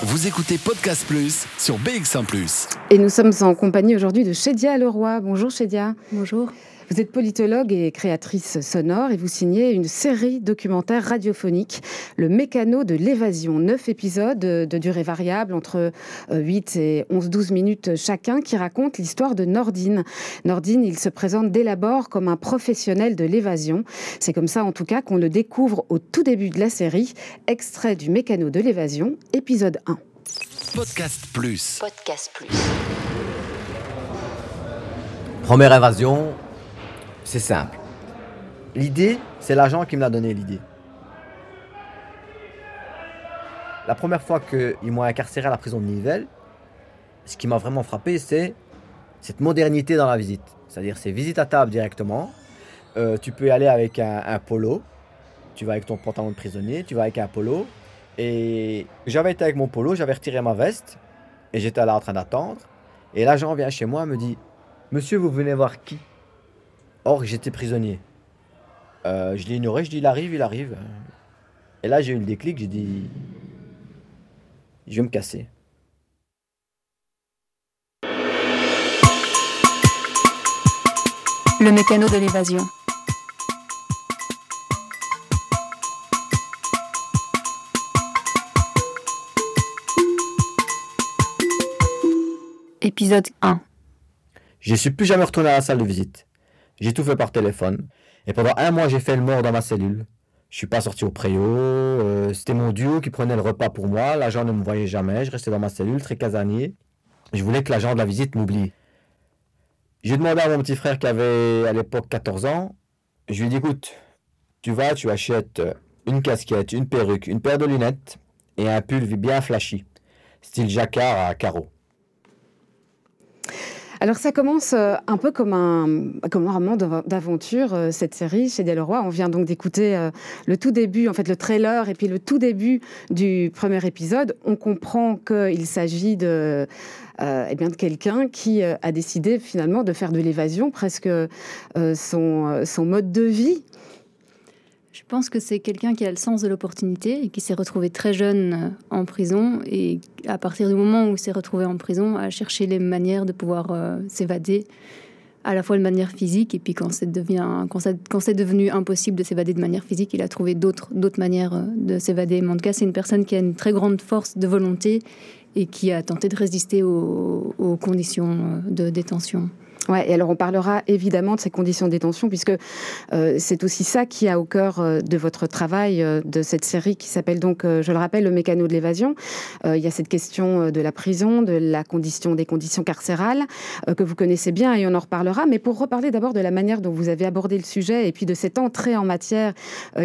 Vous écoutez Podcast Plus sur BX1 ⁇ Et nous sommes en compagnie aujourd'hui de Chédia Leroy. Bonjour Chédia. Bonjour. Vous êtes politologue et créatrice sonore et vous signez une série documentaire radiophonique, Le mécano de l'évasion. Neuf épisodes de durée variable, entre 8 euh, et 11-12 minutes chacun, qui racontent l'histoire de Nordine. Nordine, il se présente dès l'abord comme un professionnel de l'évasion. C'est comme ça, en tout cas, qu'on le découvre au tout début de la série. Extrait du mécano de l'évasion, épisode 1. Podcast Plus. Podcast Plus. Première évasion, c'est simple. L'idée, c'est l'agent qui me l'a donné l'idée. La première fois qu'ils m'ont incarcéré à la prison de Nivelles, ce qui m'a vraiment frappé, c'est cette modernité dans la visite. C'est-à-dire, c'est visite à table directement. Euh, tu peux y aller avec un, un, polo. Tu vas avec ton pantalon de prisonnier, tu vas avec un polo. Et j'avais été avec mon polo, j'avais retiré ma veste et j'étais là en train d'attendre. Et l'agent vient chez moi et me dit Monsieur, vous venez voir qui? Or, j'étais prisonnier. Euh, je l'ai ignoré, je dis il arrive, il arrive. Et là, j'ai eu le déclic, j'ai dit je vais me casser. Le mécano de l'évasion. Épisode 1. Je ne suis plus jamais retourné à la salle de visite. J'ai tout fait par téléphone. Et pendant un mois, j'ai fait le mort dans ma cellule. Je suis pas sorti au préau. Euh, c'était mon duo qui prenait le repas pour moi. L'agent ne me voyait jamais. Je restais dans ma cellule, très casanier. Je voulais que l'agent de la visite m'oublie. J'ai demandé à mon petit frère qui avait à l'époque 14 ans. Je lui ai dit écoute, tu vas, tu achètes une casquette, une perruque, une paire de lunettes et un pull bien flashy, style jacquard à carreaux. Alors ça commence euh, un peu comme un, roman d'aventure, euh, cette série chez Delroy. On vient donc d'écouter euh, le tout début, en fait le trailer et puis le tout début du premier épisode. On comprend qu'il s'agit de... eh quelqu'un qui a décidé finalement de faire de l'évasion presque son mode de vie. Je pense que c'est quelqu'un qui a le sens de l'opportunité et qui s'est retrouvé très jeune euh, en prison et à partir du moment où il s'est retrouvé en prison a cherché les manières de pouvoir euh, s'évader à la fois de manière physique et puis quand c'est devenu impossible de s'évader de manière physique, il a trouvé d'autres d'autres manières euh, de s'évader. Mais en tout cas, c'est une personne qui a une très grande force de volonté et qui a tenté de résister aux conditions de détention. Ouais, et alors on parlera évidemment de ces conditions de détention, puisque euh, c'est aussi ça qui a au cœur euh, de votre travail, euh, de cette série qui s'appelle donc, je le rappelle, Le mécano de l'évasion. il y a cette question de la prison, de la condition, des conditions carcérales, que vous connaissez bien et on en reparlera. Mais pour reparler d'abord de la manière dont vous avez abordé le sujet et puis de cette entrée en matière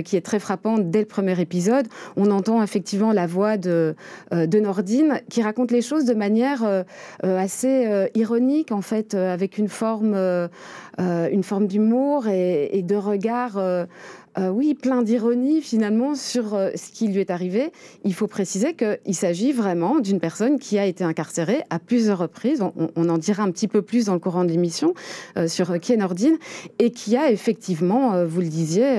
qui est très frappante dès le premier épisode, on entend effectivement la voix de, de Nordine qui raconte les choses de manière assez ironique, en fait, avec une forme, euh, euh, une forme d'humour et, de regard. Euh, oui, plein d'ironie finalement sur ce qui lui est arrivé. Il faut préciser qu'il s'agit vraiment d'une personne qui a été incarcérée à plusieurs reprises. On, en dira un petit peu plus dans le courant de l'émission sur Ken Nordine et qui a effectivement, vous le disiez,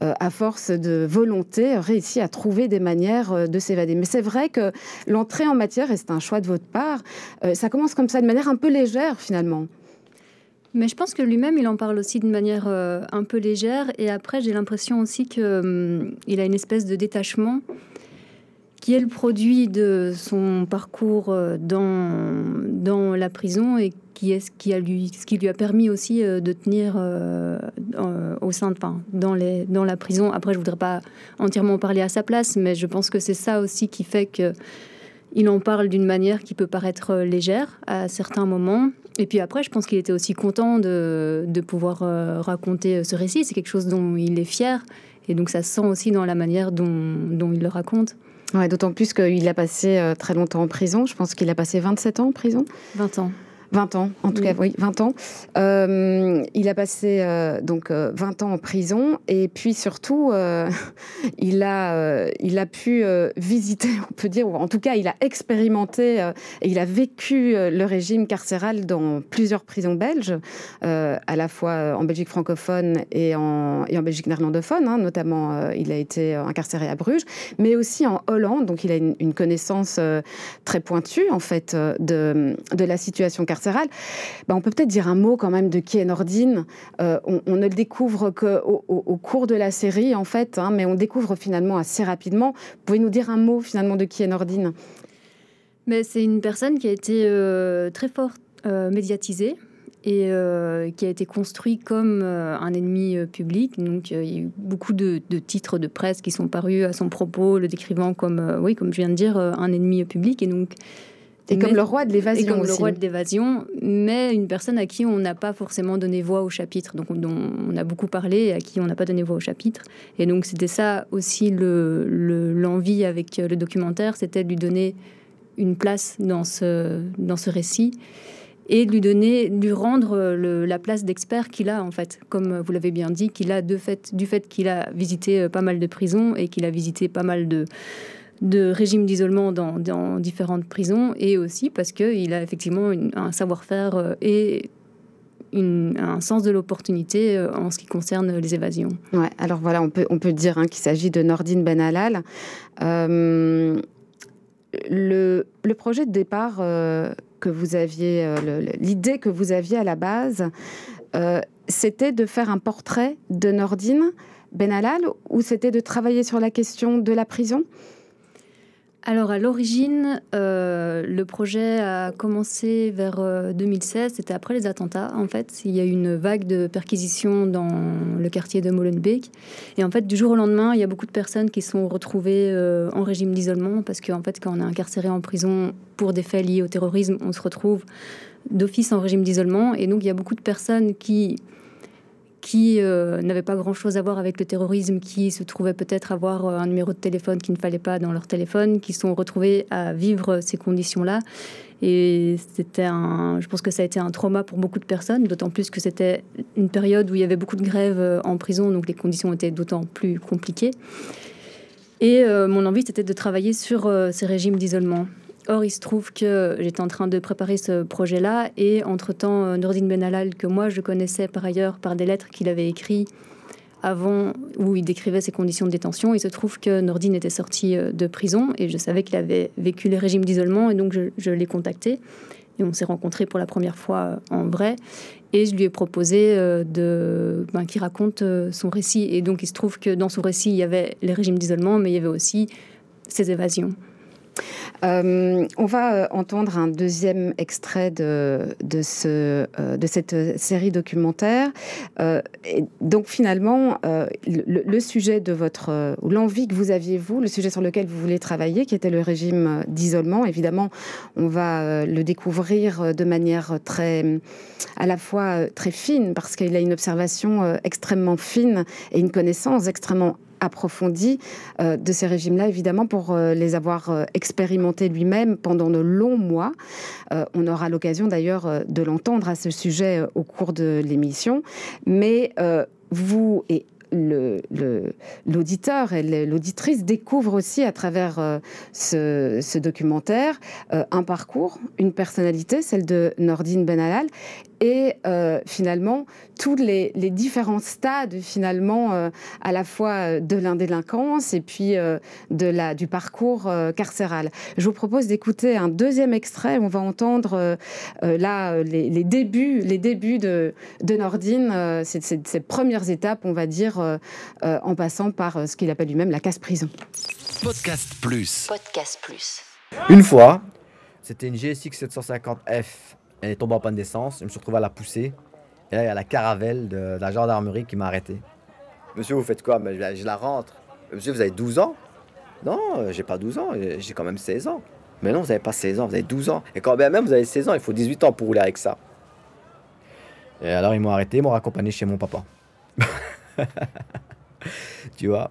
à force de volonté, réussi à trouver des manières de s'évader. Mais c'est vrai que l'entrée en matière, et c'est un choix de votre part, ça commence comme ça de manière un peu légère finalement. Mais je pense que lui-même, il en parle aussi de manière euh, un peu légère. Et après, j'ai l'impression aussi qu'il hum, il a une espèce de détachement qui est le produit de son parcours euh, dans, dans la prison et qui est ce qui, a lui, ce qui lui a permis aussi euh, de tenir au sein de, dans, les, dans la prison. Après, je voudrais pas entièrement parler à sa place, mais je pense que c'est ça aussi qui fait que il en parle d'une manière qui peut paraître légère à certains moments et puis après, je pense qu'il était aussi content de, de pouvoir euh, raconter euh, ce récit. C'est quelque chose dont il est fier. Et donc ça se sent aussi dans la manière dont, dont il le raconte. Ouais, D'autant plus qu'il a passé euh, très longtemps en prison. Je pense qu'il a passé 27 ans en prison. 20 ans. 20 ans, en tout cas, oui, 20 ans. il a passé donc 20 ans en prison et puis surtout, il, a, il a pu visiter, on peut dire, ou en tout cas, il a expérimenté et il a vécu le régime carcéral dans plusieurs prisons belges, à la fois en Belgique francophone et en, et en Belgique néerlandophone. Hein, notamment, il a été incarcéré à Bruges, mais aussi en Hollande. Donc, il a une, connaissance euh, très pointue, en fait, euh, de, de la situation carcérale. Ben, on peut peut-être dire un mot quand même de qui est Nordine. Euh, on, ne le découvre qu'au au, cours de la série, en fait, hein, mais on découvre finalement assez rapidement. Vous pouvez nous dire un mot finalement de qui est Nordine? Mais c'est une personne qui a été très fort médiatisée et euh, qui a été construit comme euh, un ennemi euh, public. Donc, il y a eu beaucoup de, titres de presse qui sont parus à son propos, le décrivant comme, oui, comme je viens de dire, un ennemi public. Et donc, et comme le roi de l'évasion. comme le roi de l'évasion, mais une personne à qui on n'a pas forcément donné voix au chapitre, donc dont on a beaucoup parlé et à qui on n'a pas donné voix au chapitre. Et donc c'était ça aussi l'envie le, avec le documentaire, c'était de lui donner une place dans ce, dans ce récit et lui donner, lui rendre la place d'expert qu'il a en fait, comme vous l'avez bien dit, qu'il a de fait, du fait qu'il a visité euh, pas mal de prisons et qu'il a visité pas mal de de régimes d'isolement dans, différentes prisons et aussi parce qu'il a effectivement un savoir-faire euh, et un sens de l'opportunité euh, en ce qui concerne les évasions. Ouais, alors voilà, on peut, on peut dire hein, qu'il s'agit de Nordine Ben Halal. le, le, projet de départ que vous aviez, euh, l'idée que vous aviez à la base, euh, c'était de faire un portrait de Nordine Benalal ou c'était de travailler sur la question de la prison? Alors à l'origine, euh, le projet a commencé vers 2016, euh, c'était après les attentats en fait. Il y a eu une vague de perquisitions dans le quartier de Molenbeek. Et en fait, du jour au lendemain, il y a beaucoup de personnes qui sont retrouvées euh, en régime d'isolement parce qu'en fait, quand on est incarcéré en prison pour des faits liés au terrorisme, on se retrouve d'office en régime d'isolement. Et donc il y a beaucoup de personnes qui qui euh, n'avaient pas grand-chose à voir avec le terrorisme, qui se trouvaient peut-être avoir euh, un numéro de téléphone qu'il ne fallait pas dans leur téléphone, qui sont retrouvés à vivre ces conditions-là. Et c'était un, je pense que ça a été un trauma pour beaucoup de personnes, d'autant plus que c'était une période où il y avait beaucoup de grèves euh, en prison, donc les conditions étaient d'autant plus compliquées. Et mon envie, c'était de travailler sur ces régimes d'isolement. Or, il se trouve que j'étais en train de préparer ce projet-là et entre-temps, euh, Nordine Benalal, que moi je connaissais par ailleurs par des lettres qu'il avait écrites avant où il décrivait ses conditions de détention. Il se trouve que Nordine était sorti euh, de prison et je savais qu'il avait vécu les régimes d'isolement et donc je, l'ai contacté et on s'est rencontrés pour la première fois euh, en vrai et je lui ai proposé de ben, qu'il raconte son récit et donc il se trouve que dans son récit il y avait les régimes d'isolement mais il y avait aussi ses évasions. Euh, on va euh, entendre un deuxième extrait de, de, ce, euh, de cette série documentaire. et donc finalement, le, sujet de votre, ou l'envie que vous aviez, vous, le sujet sur lequel vous voulez travailler, qui était le régime d'isolement, évidemment, on va le découvrir de manière très, à la fois très fine, parce qu'il a une observation extrêmement fine et une connaissance extrêmement approfondie euh, de ces régimes-là, évidemment, pour euh, les avoir euh, expérimentés lui-même pendant de longs mois. on aura l'occasion d'ailleurs de l'entendre à ce sujet au cours de l'émission. Mais vous et l'auditeur et l'auditrice découvrent aussi à travers ce, documentaire un parcours, une personnalité, celle de Nordine Benalal, et euh, finalement tous les, différents stades finalement euh, à la fois euh, de l'indélinquance et puis de la, du parcours carcéral. Je vous propose d'écouter un deuxième extrait. On va entendre là les, débuts, les débuts de, de Nordine, ces, premières étapes, on va dire, en passant par ce qu'il appelle lui-même la casse-prison. Podcast Plus. Podcast Plus. Une fois, c'était une GSX 750F elle est tombée en panne d'essence. Je me suis retrouvé à la pousser. Et là, il y a la caravelle de, la gendarmerie qui m'a arrêté. Monsieur, vous faites quoi? Mais je, la rentre. Monsieur, vous avez 12 ans? Non, euh, j'ai pas 12 ans. J'ai quand même 16 ans. Mais non, vous n'avez pas 16 ans, vous avez 12 ans. Et quand bien même vous avez 16 ans, il faut 18 ans pour rouler avec ça. Et alors, ils m'ont arrêté, ils m'ont raccompagné chez mon papa. tu vois?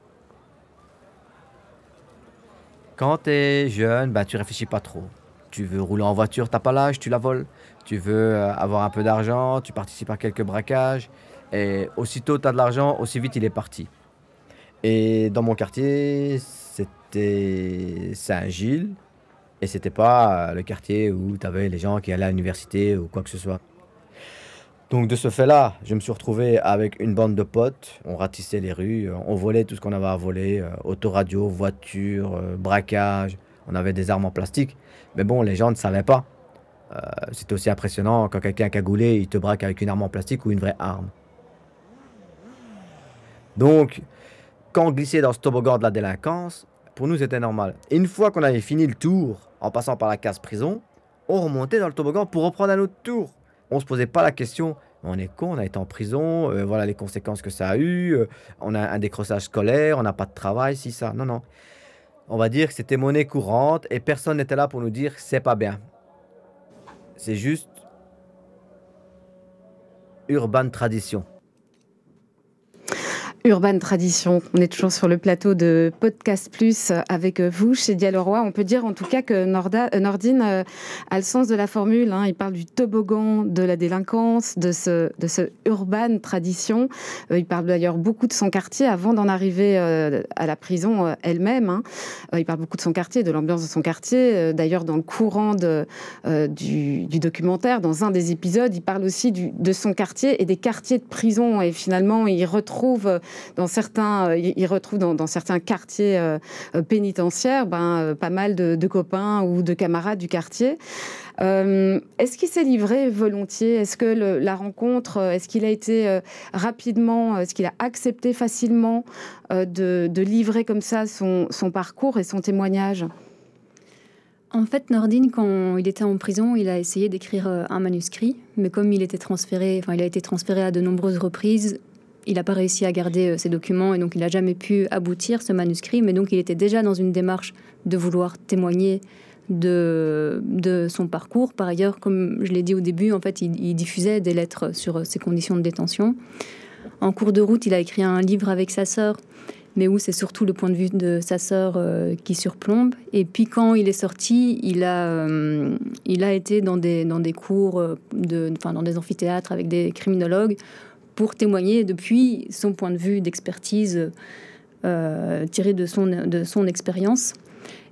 Quand tu es jeune, ben, tu réfléchis pas trop. Tu veux rouler en voiture, t'as pas l'âge, tu la voles. Tu veux euh, avoir un peu d'argent, tu participes à quelques braquages. Et aussitôt tu as de l'argent, aussi vite il est parti. Et dans mon quartier, c'était Saint-Gilles. Et c'était pas le quartier où tu avais les gens qui allaient à l'université ou quoi que ce soit. Donc de ce fait-là, je me suis retrouvé avec une bande de potes. On ratissait les rues, on volait tout ce qu'on avait à voler, euh, autoradio, voiture, euh, braquage. On avait des armes en plastique. Mais bon, les gens ne savaient pas. Euh, c'est aussi impressionnant quand quelqu'un cagoulé, il te braque avec une arme en plastique ou une vraie arme. Donc, quand on glissait dans ce toboggan de la délinquance, pour nous c'était normal. Et une fois qu'on avait fini le tour, en passant par la case prison, on remontait dans le toboggan pour reprendre un autre tour. On se posait pas la question, on est con, on a été en prison, euh, voilà les conséquences que ça a eu, euh, on a un décrochage scolaire, on n'a pas de travail, si ça. Non, non. On va dire que c'était monnaie courante et personne n'était là pour nous dire c'est pas bien. C'est juste urban tradition. Urban Tradition. On est toujours sur le plateau de Podcast Plus avec vous chez Dialoroy. On peut dire en tout cas que Norda, euh, Nordine euh, a le sens de la formule. Hein. Il parle du toboggan, de la délinquance, de ce, de ce Urban Tradition. Euh, il parle d'ailleurs beaucoup de son quartier avant d'en arriver à la prison elle-même. Hein. Il parle beaucoup de son quartier, de l'ambiance de son quartier. D'ailleurs, dans le courant du, documentaire, dans un des épisodes, il parle aussi de son quartier et des quartiers de prison. Et finalement, il retrouve dans certains, euh, il retrouve dans, certains quartiers euh, euh, pénitentiaires ben, pas mal de, copains ou de camarades du quartier. est-ce qu'il s'est livré volontiers? Est-ce que la rencontre, est-ce qu'il a été rapidement, est-ce qu'il a accepté facilement de, livrer comme ça son, son, parcours et son témoignage? En fait, Nordine, quand il était en prison, il a essayé d'écrire un manuscrit, mais comme il était transféré, enfin, il a été transféré à de nombreuses reprises, il n'a pas réussi à garder euh, ses documents et donc il n'a jamais pu aboutir ce manuscrit, mais donc il était déjà dans une démarche de vouloir témoigner de, son parcours. Par ailleurs, comme je l'ai dit au début, en fait, il, diffusait des lettres sur euh, ses conditions de détention. En cours de route, il a écrit un livre avec sa sœur, mais où c'est surtout le point de vue de sa sœur euh, qui surplombe. Et puis quand il est sorti, il a, été dans des, dans des cours, de, enfin, dans des amphithéâtres avec des criminologues pour témoigner depuis son point de vue d'expertise euh, tiré de son, de son expérience.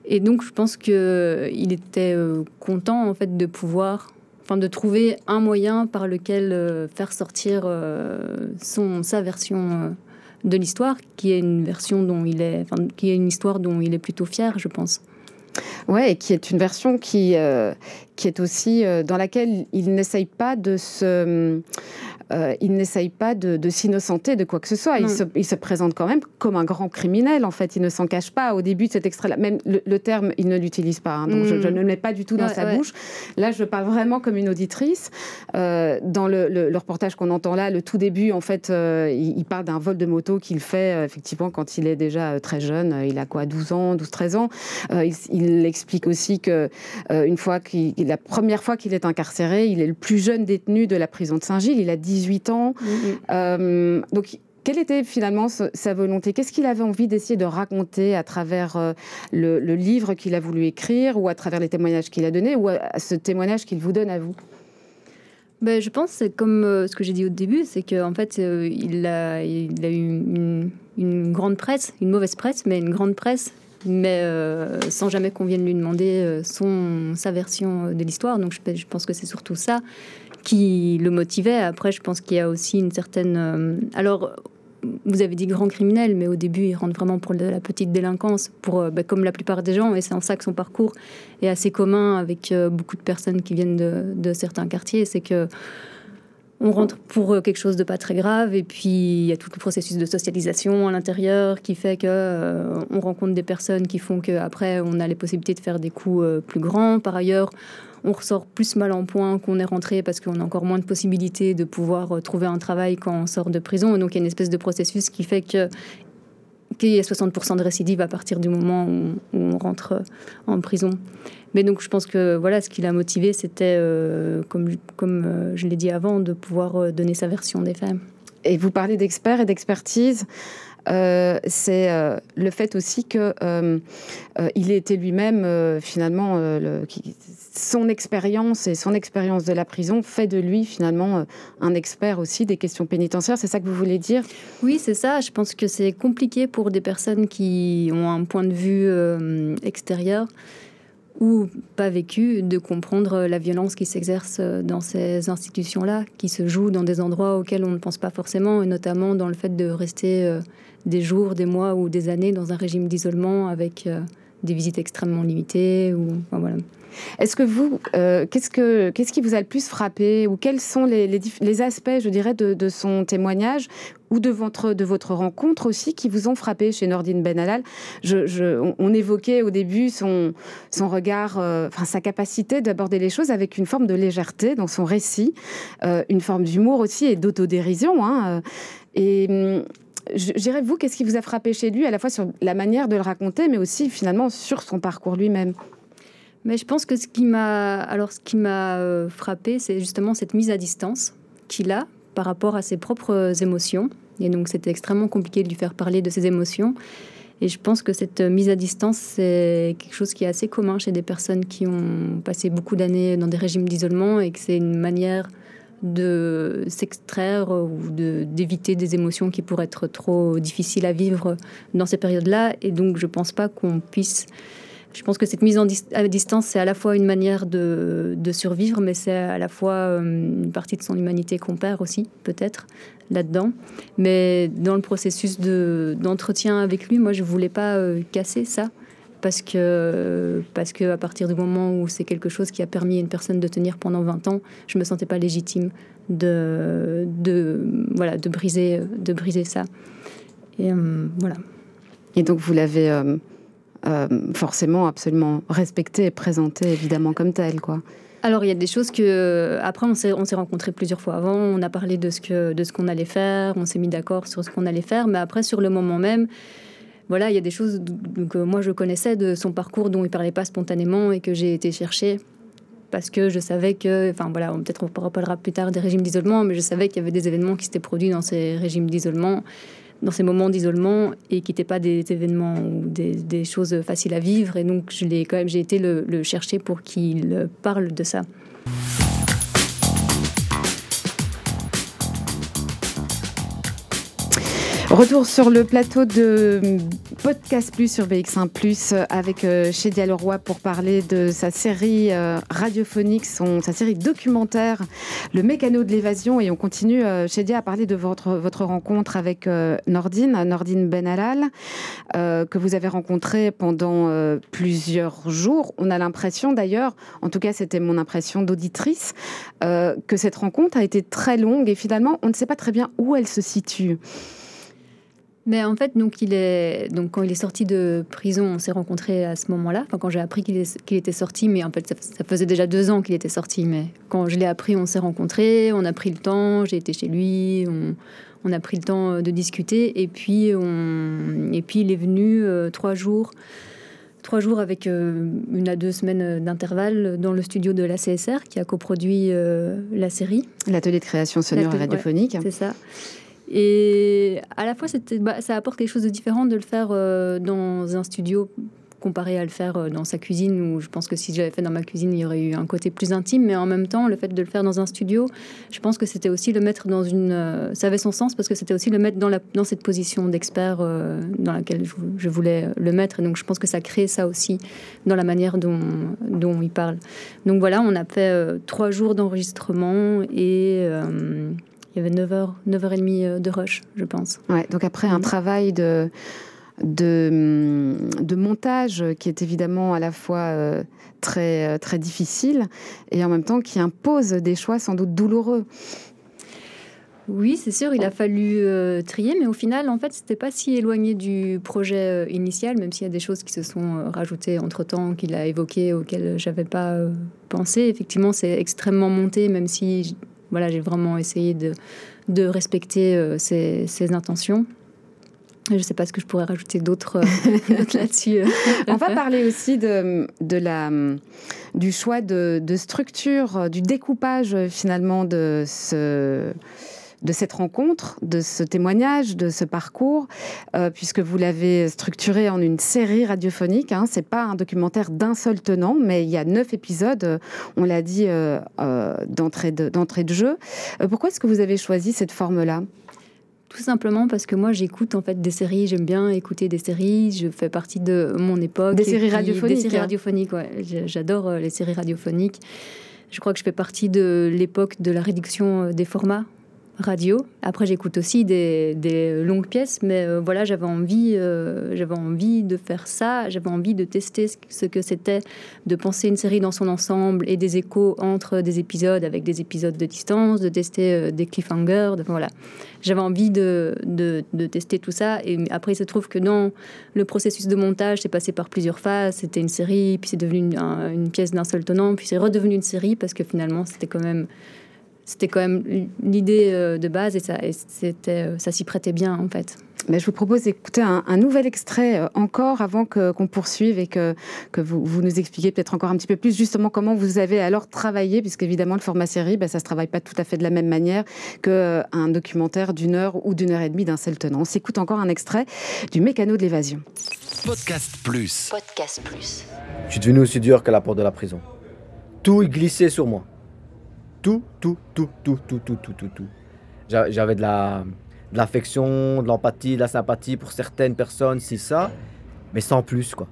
Et donc, je pense qu'il était euh, content en fait de pouvoir, enfin, de trouver un moyen par lequel euh, faire sortir euh, son, sa version de l'histoire, qui est une version dont il est, qui est une histoire dont il est plutôt fier, je pense. Ouais, et qui est une version qui, qui est aussi dans laquelle il n'essaye pas de se euh, il n'essaye pas de, s'innocenter de quoi que ce soit. Il se, présente quand même comme un grand criminel, en fait. Il ne s'en cache pas. Au début de cet extrait-là, même le, terme, il ne l'utilise pas. Hein. donc je, ne le mets pas du tout dans sa bouche. Là, je parle vraiment comme une auditrice. Euh, dans le, reportage qu'on entend là, le tout début, en fait, euh, il, parle d'un vol de moto qu'il fait, effectivement, quand il est déjà très jeune. Il a quoi, 12 ans, 12-13 ans. il, explique aussi que une fois qu'il, la première fois qu'il est incarcéré, il est le plus jeune détenu de la prison de Saint-Gilles. Il a 10 18 ans. Mm, mm. Euh, donc, quelle était finalement sa volonté? Qu'est-ce qu'il avait envie d'essayer de raconter à travers euh, le, livre qu'il a voulu écrire ou à travers les témoignages qu'il a donnés ou à, ce témoignage qu'il vous donne à vous? Ben, je pense, c'est comme euh, ce que j'ai dit au début, c'est qu'en fait, il, a, il a eu une, grande presse, une mauvaise presse, mais une grande presse, mais sans jamais qu'on vienne lui demander son, sa version de l'histoire. Donc je, je pense que c'est surtout ça qui le motivait. Après, je pense qu'il y a aussi une certaine. Euh, alors, vous avez dit grand criminel, mais au début, il rentre vraiment pour de la petite délinquance, pour, euh, bah, comme la plupart des gens, et c'est en ça que son parcours est assez commun avec euh, beaucoup de personnes qui viennent de, certains quartiers. C'est que on rentre pour quelque chose de pas très grave, et puis il y a tout le processus de socialisation à l'intérieur qui fait que on rencontre des personnes qui font qu'après on a les possibilités de faire des coups plus grands. Par ailleurs, on ressort plus mal en point qu'on est rentré parce qu'on a encore moins de possibilités de pouvoir euh, trouver un travail quand on sort de prison. Donc il y a une espèce de processus qui fait que qu'il y a 60% de récidive à partir du moment où, on rentre euh, en prison. Mais donc je pense que voilà, ce qui l'a motivé, c'était, euh, comme, comme je l'ai dit avant, de pouvoir donner sa version des faits. Et vous parlez d'experts et d'expertise. C'est le fait aussi que il était lui-même finalement le, son expérience et son expérience de la prison fait de lui finalement un expert aussi des questions pénitentiaires. C'est ça que vous voulez dire? Oui, c'est ça. Je pense que c'est compliqué pour des personnes qui ont un point de vue extérieur ou pas vécu, de comprendre la violence qui s'exerce dans ces institutions-là, qui se joue dans des endroits auxquels on ne pense pas forcément, et notamment dans le fait de rester euh, des jours, des mois ou des années dans un régime d'isolement avec euh, des visites extrêmement limitées. Est-ce que vous, euh, qu'est-ce, que, qu'est-ce qui vous a le plus frappé ou quels sont les, aspects, je dirais, de, son témoignage ou de votre, rencontre aussi qui vous ont frappé chez Nordine Benalal je, on, évoquait au début son, regard, euh, enfin sa capacité d'aborder les choses avec une forme de légèreté dans son récit, une forme d'humour aussi et d'autodérision. Hein, et je dirais, vous, qu'est-ce qui vous a frappé chez lui, à la fois sur la manière de le raconter, mais aussi finalement sur son parcours lui-même? Mais je pense que ce qui m'a alors ce qui m'a euh, frappé, c'est justement cette mise à distance qu'il a par rapport à ses propres émotions. Et donc c'était extrêmement compliqué de lui faire parler de ses émotions. Et je pense que cette mise à distance, c'est quelque chose qui est assez commun chez des personnes qui ont passé beaucoup d'années dans des régimes d'isolement et que c'est une manière de s'extraire ou d'éviter des émotions qui pourraient être trop difficiles à vivre dans ces périodes-là. Et donc je ne pense pas qu'on puisse je pense que cette mise en à distance, c'est à la fois une manière de, survivre, mais c'est à la fois euh, une partie de son humanité qu'on perd aussi, peut-être, là-dedans. Mais dans le processus d'entretien avec lui, moi, je voulais pas euh, casser ça. Parce que, parce que à partir du moment où c'est quelque chose qui a permis à une personne de tenir pendant 20 ans, je me sentais pas légitime de, de, voilà, de, briser, de briser ça. Et euh, voilà. Et donc vous l'avez euh, forcément absolument respecté et présenté évidemment comme tel, quoi. Alors il y a des choses que après on s'est on s'est rencontrés plusieurs fois avant, on a parlé de ce que de ce qu'on allait faire, on s'est mis d'accord sur ce qu'on allait faire, mais après sur le moment même, voilà il y a des choses que moi je connaissais de son parcours dont il parlait pas spontanément et que j'ai été chercher parce que je savais que, enfin voilà, peut-être on reparlera plus tard des régimes d'isolement, mais je savais qu'il y avait des événements qui s'étaient produits dans ces régimes d'isolement dans ces moments d'isolement et qui n'étaient pas des événements ou des, choses faciles à vivre. Et donc, je l'ai quand même, j'ai été le chercher pour qu'il parle de ça. Retour sur le plateau de Podcast Plus sur BX1 Plus avec euh, Chédia Leroy pour parler de sa série euh, radiophonique, son, sa série documentaire Le mécano de l'évasion. Et on continue, euh, Chédia, à parler de votre, votre rencontre avec Nordine, Nordine Benalal, que vous avez rencontré pendant plusieurs jours. On a l'impression d'ailleurs, en tout cas c'était mon impression d'auditrice, que cette rencontre a été très longue et finalement on ne sait pas très bien où elle se situe. Mais en fait, donc, il est, donc, quand il est sorti de prison, on s'est rencontrés à ce moment-là. Enfin, quand j'ai appris qu'il était sorti, mais en fait, ça, faisait déjà deux ans qu'il était sorti. Mais quand je l'ai appris, on s'est rencontrés, on a pris le temps, j'ai été chez lui, on, a pris le temps de discuter. Et puis, on, et puis il est venu euh, trois jours trois jours avec euh, une à deux semaines d'intervalle dans le studio de la CSR qui a coproduit euh, la série. L'atelier de création sonore et radiophonique. c'est ça. Et à la fois, bah, ça apporte quelque chose de différent de le faire euh, dans un studio comparé à le faire euh, dans sa cuisine, où je pense que si j'avais fait dans ma cuisine, il y aurait eu un côté plus intime. Mais en même temps, le fait de le faire dans un studio, je pense que c'était aussi le mettre dans une... Euh, ça avait son sens parce que c'était aussi le mettre dans, cette position d'expert dans laquelle je, voulais le mettre. Et donc je pense que ça crée ça aussi dans la manière dont, dont il parle. Donc voilà, on a fait trois jours d'enregistrement et il y avait 9h, 9h30 euh, de rush, je pense. Ouais, donc après un mm. travail de, de, de, montage qui est évidemment à la fois euh, très, euh, très difficile et en même temps qui impose des choix sans doute douloureux. Oui, c'est sûr, il a fallu trier, mais au final, en fait, c'était pas si éloigné du projet initial, même s'il y a des choses qui se sont rajoutées entre temps, qu'il a évoquées, auxquelles j'avais pas pensé. Effectivement, c'est extrêmement monté, même si voilà, j'ai vraiment essayé de, de respecter euh, ses, intentions. Je ne sais pas ce que je pourrais rajouter d'autre euh, là-dessus. On va parler aussi de, de la, du choix de, de, structure, du découpage finalement de ce de cette rencontre, de ce témoignage, de ce parcours, euh, puisque vous l'avez structuré en une série radiophonique. Hein. C'est pas un documentaire d'un seul tenant, mais il y a neuf épisodes, on l'a dit euh, d'entrée de, de, jeu. pourquoi est-ce que vous avez choisi cette forme-là? Tout simplement parce que moi j'écoute en fait des séries, j'aime bien écouter des séries, je fais partie de mon époque. Des séries radiophoniques. Des séries hein. radiophoniques, ouais. J'adore les séries radiophoniques. Je crois que je fais partie de l'époque de la réduction euh, des formats radio. Après, j'écoute aussi des, longues pièces, mais euh, voilà, j'avais envie, euh, envie de faire ça. J'avais envie de tester ce que c'était de penser une série dans son ensemble et des échos entre des épisodes avec des épisodes de distance, de tester des cliffhangers. Voilà, j'avais envie de, de, tester tout ça. Et après, il se trouve que dans le processus de montage, c'est passé par plusieurs phases. C'était une série, puis c'est devenu une, une pièce d'un seul tenant, puis c'est redevenu une série parce que finalement, c'était quand même c'était quand même l'idée euh, de base et ça, euh, ça s'y prêtait bien en fait. Mais je vous propose d'écouter un, nouvel extrait euh, encore avant qu'on poursuive et que, que vous, vous nous expliquiez peut-être encore un petit peu plus justement comment vous avez alors travaillé, puisqu'évidemment le format série, ben, ça ne se travaille pas tout à fait de la même manière qu'un documentaire d'une heure ou d'une heure et demie d'un seul tenant. On s'écoute encore un extrait du Mécano de l'évasion. Podcast Plus. Podcast Plus. Je suis devenu aussi dur que la porte de la prison. Tout est glissé sur moi tout, tout, tout, tout, tout, tout, tout, tout. J'avais de la, de l'affection, de l'empathie, de la sympathie pour certaines personnes, si ça, mais sans plus, quoi.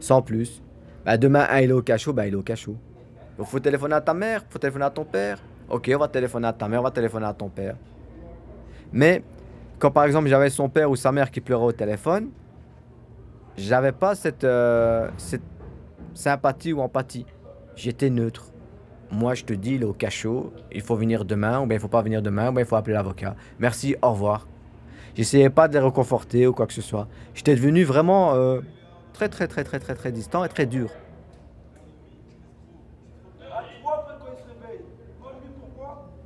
Sans plus. Bah, demain, un, il est au cachot, bah, il est au cachot. Il faut téléphoner à ta mère, faut téléphoner à ton père. Ok, on va téléphoner à ta mère, on va téléphoner à ton père. Mais quand par exemple j'avais son père ou sa mère qui pleurait au téléphone, j'avais pas cette, euh, cette sympathie ou empathie. J'étais neutre moi je te dis, au cachot, il faut venir demain, ou bien il faut pas venir demain, ou bien il faut appeler l'avocat. Merci, au revoir. J'essayais pas de les réconforter ou quoi que ce soit. J'étais devenu vraiment euh, très très très très très très distant et très dur.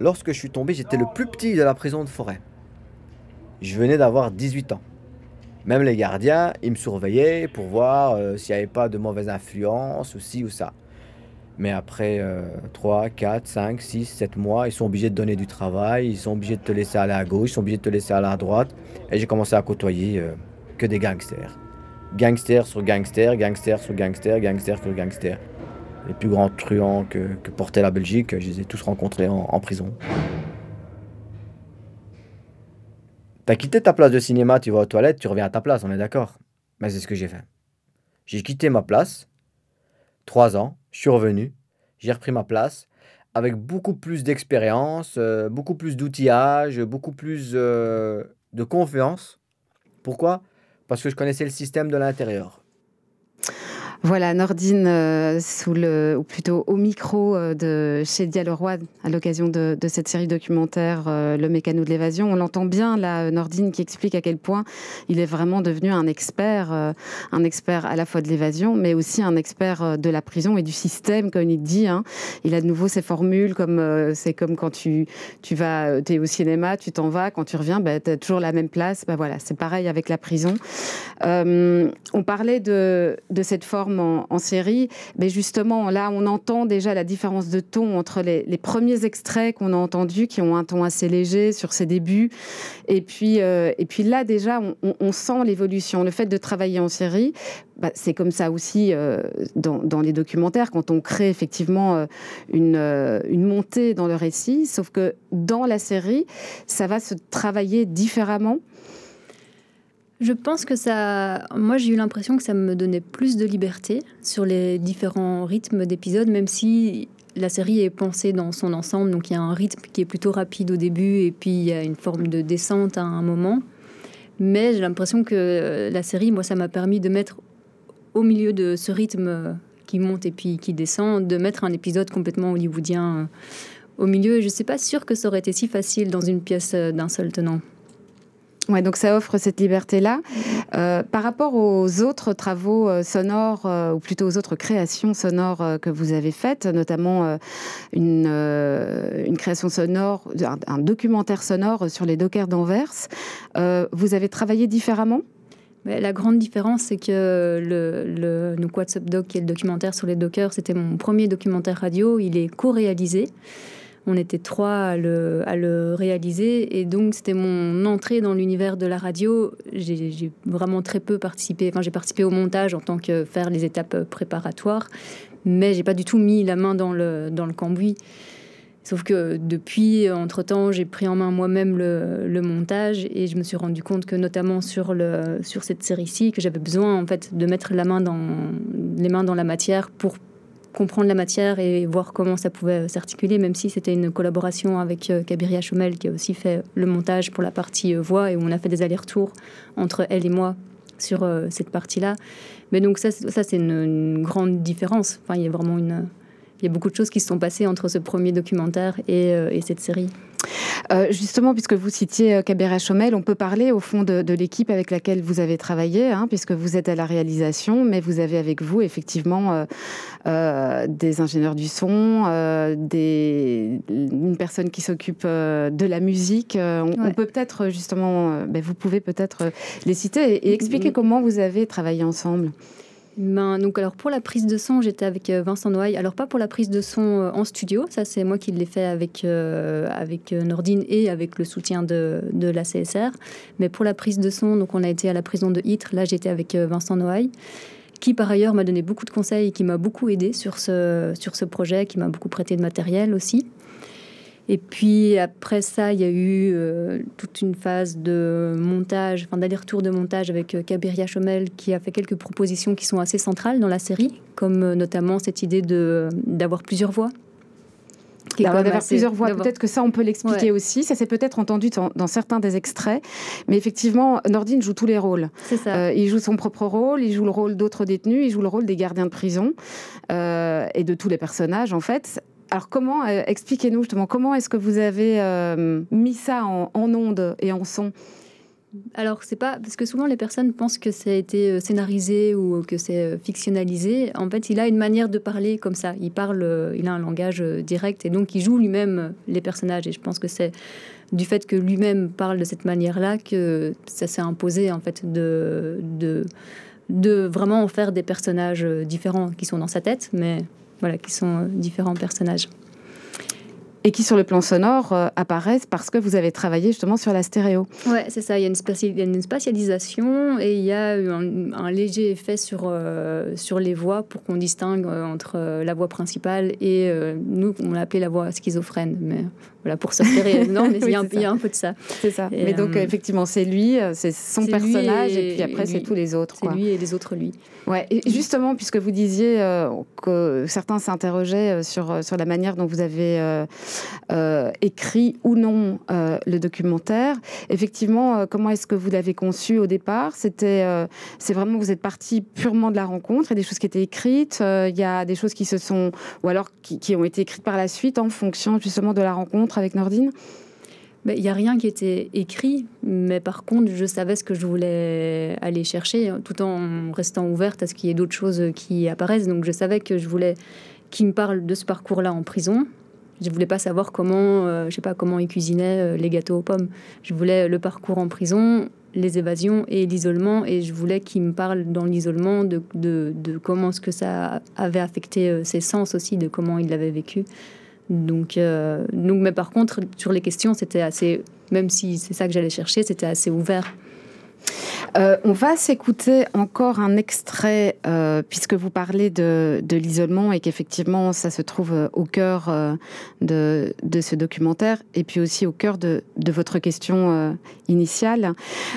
Lorsque je suis tombé, j'étais le plus petit de la prison de forêt. Je venais d'avoir 18 ans. Même les gardiens, ils me surveillaient pour voir euh, s'il n'y avait pas de mauvaise influence ou ci ou ça. Mais après 3, 4, 5, 6, 7 mois, ils sont obligés de donner du travail, ils sont obligés de te laisser aller à gauche, ils sont obligés de te laisser aller à droite. Et j'ai commencé à côtoyer euh, que des gangsters. Gangsters sur gangsters, gangsters sur gangsters, gangsters sur gangsters. Les plus grands truands que, portait la Belgique, je les ai tous rencontrés en, en prison. T'as quitté ta place de cinéma, tu vas aux toilettes, tu reviens à ta place, on est d'accord? Mais c'est ce que j'ai fait. J'ai quitté ma place, trois ans, je suis revenu, j'ai repris ma place avec beaucoup plus d'expérience, euh, beaucoup plus d'outillage, beaucoup plus euh, de confiance. Pourquoi? Parce que je connaissais le système de l'intérieur. Voilà, Nordine, euh, sous le, ou plutôt au micro euh, de chez Leroy, à l'occasion de, cette série documentaire euh, Le mécano de l'évasion. On l'entend bien, là, Nordine qui explique à quel point il est vraiment devenu un expert, un expert à la fois de l'évasion, mais aussi un expert de la prison et du système, comme il dit. Hein. Il a de nouveau ses formules, comme c'est comme quand tu, tu vas, es au cinéma, tu t'en vas, quand tu reviens, bah, tu as toujours la même place. Bah, voilà, c'est pareil avec la prison. on parlait de, de cette forme en, série, mais justement, là, on entend déjà la différence de ton entre les, premiers extraits qu'on a entendus, qui ont un ton assez léger sur ses débuts, et puis, euh, et puis là, déjà, on, sent l'évolution. Le fait de travailler en série, bah, c'est comme ça aussi euh, dans, les documentaires, quand on crée effectivement euh, une, une montée dans le récit, sauf que dans la série, ça va se travailler différemment. Je pense que ça. Moi, j'ai eu l'impression que ça me donnait plus de liberté sur les différents rythmes d'épisodes, même si la série est pensée dans son ensemble. Donc, il y a un rythme qui est plutôt rapide au début, et puis il y a une forme de descente à un moment. Mais j'ai l'impression que la série, moi, ça m'a permis de mettre au milieu de ce rythme qui monte et puis qui descend, de mettre un épisode complètement hollywoodien euh, au milieu. Et je ne suis pas sûre que ça aurait été si facile dans une pièce euh, d'un seul tenant. Ouais, donc ça offre cette liberté-là. Euh, par rapport aux autres travaux euh, sonores, euh, ou plutôt aux autres créations sonores que vous avez faites, notamment une, création sonore, un, documentaire sonore sur les dockers d'Anvers, vous avez travaillé différemment? La grande différence, c'est que le, le donc WhatsApp Doc, qui est le documentaire sur les dockers, c'était mon premier documentaire radio. Il est co-réalisé On était trois à le, réaliser et donc c'était mon entrée dans l'univers de la radio. J'ai vraiment très peu participé. Enfin, j'ai participé au montage en tant que faire les étapes préparatoires, mais j'ai pas du tout mis la main dans le, dans le cambouis. Sauf que depuis, entre-temps, j'ai pris en main moi-même le, montage et je me suis rendu compte que notamment sur, le, sur cette série-ci, que j'avais besoin en fait de mettre la main dans, les mains dans la matière pour comprendre la matière et voir comment ça pouvait s'articuler, même si c'était une collaboration avec euh, Kabiria Chomel qui a aussi fait le montage pour la partie euh, voix et où on a fait des allers-retours entre elle et moi sur euh, cette partie-là. Mais donc ça, ça c'est une, grande différence. Enfin, il y a vraiment une, il y a beaucoup de choses qui se sont passées entre ce premier documentaire et, euh, cette série. Euh, justement, puisque vous citiez euh, Cabera Chomel, on peut parler au fond de, l'équipe avec laquelle vous avez travaillé, hein, puisque vous êtes à la réalisation, mais vous avez avec vous effectivement des ingénieurs du son, des, une personne qui s'occupe de la musique. On, peut peut-être justement, ben, vous pouvez peut-être les citer et, et expliquer mm-hmm. comment vous avez travaillé ensemble. Donc alors pour la prise de son, j'étais avec euh, Vincent Noailles. Alors pas pour la prise de son euh, en studio, ça c'est moi qui l'ai fait avec, euh, avec Nordine et avec le soutien de, de, la CSR. Mais pour la prise de son, donc on a été à la prison de Ytre. Là j'étais avec Vincent Noailles qui par ailleurs m'a donné beaucoup de conseils et qui m'a beaucoup aidé sur ce, sur ce projet, qui m'a beaucoup prêté de matériel aussi. Et puis après ça, il y a eu euh, toute une phase de montage, enfin d'aller-retour de montage avec euh, Kabiria Chomel qui a fait quelques propositions qui sont assez centrales dans la série, comme euh, notamment cette idée de d'avoir plusieurs voix. D'avoir plusieurs voix, peut-être que ça on peut l'expliquer aussi. Ça s'est peut-être entendu dans, certains des extraits, mais effectivement, Nordine joue tous les rôles. Ça. il joue son propre rôle, il joue le rôle d'autres détenus, il joue le rôle des gardiens de prison et de tous les personnages en fait. Alors comment, euh, expliquez-nous justement, comment est-ce que vous avez euh, mis ça en, ondes et en son? Alors, c'est pas parce que souvent les personnes pensent que ça a été euh, scénarisé ou que c'est fictionnalisé. En fait, il a une manière de parler comme ça. Il parle, il a un langage direct et donc il joue lui-même les personnages. Et je pense que c'est du fait que lui-même parle de cette manière-là que ça s'est imposé en fait de, de, de vraiment en faire des personnages différents qui sont dans sa tête, mais voilà, qui sont euh, différents personnages et qui sur le plan sonore euh, apparaissent parce que vous avez travaillé justement sur la stéréo. Ouais, c'est ça. Il y, a une y a une spatialisation et il y a eu un, léger effet sur, euh, sur les voix pour qu'on distingue entre la voix principale et nous, on l'a appelé la voix schizophrène. Mais voilà, pour se faire non, mais il, y a, un peu de ça. C'est ça. mais donc, effectivement, c'est lui, c'est son personnage, et, puis après, c'est tous les autres. C'est lui et les autres, lui. Ouais, et justement, puisque vous disiez euh, que certains s'interrogeaient euh, sur, euh, sur la manière dont vous avez écrit ou non le documentaire, effectivement, comment est-ce que vous l'avez conçu au départ? C'était, c'est vraiment, vous êtes parti purement de la rencontre, il y a des choses qui étaient écrites, il y a des choses qui se sont, ou alors qui, qui ont été écrites par la suite en fonction justement de la rencontre avec Nordine? Il n'y a rien qui était écrit, mais par contre, je savais ce que je voulais aller chercher, tout en restant ouverte à ce qu'il y ait d'autres choses qui apparaissent. Donc, je savais que je voulais qu'il me parle de ce parcours-là en prison. Je voulais pas savoir comment, euh, je sais pas comment il cuisinait euh, les gâteaux aux pommes. Je voulais le parcours en prison, les évasions et l'isolement, et je voulais qu'il me parle dans l'isolement de, de, de, comment ce que ça avait affecté euh, ses sens aussi, de comment il l'avait vécu. Donc, euh, donc, mais par contre, sur les questions, c'était assez, même si c'est ça que j'allais chercher, c'était assez ouvert. Euh, on va s'écouter encore un extrait, euh, puisque vous parlez de, l'isolement et qu'effectivement, ça se trouve au cœur de, ce documentaire et puis aussi au cœur de, votre question initiale.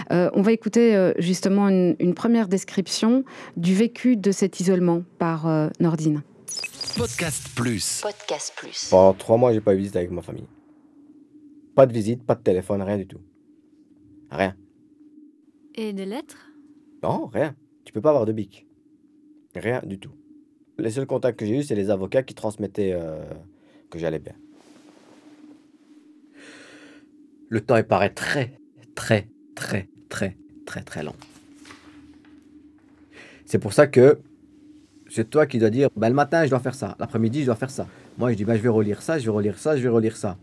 on va écouter justement une, une, première description du vécu de cet isolement par Nordine. Podcast Plus. Podcast Plus. Pendant trois mois, j'ai pas eu visite avec ma famille. Pas de visite, pas de téléphone, rien du tout. Rien. Et des lettres? Non, rien. Tu peux pas avoir de bic. Rien du tout. Les seuls contacts que j'ai eus, c'est les avocats qui transmettaient euh, que j'allais bien. Le temps il paraît très, très, très, très, très, très long. C'est pour ça que c'est toi qui dois dire, ben, le matin, je dois faire ça. L'après-midi, je dois faire ça. Moi, je dis, ben, je vais relire ça, je vais relire ça, je vais relire ça.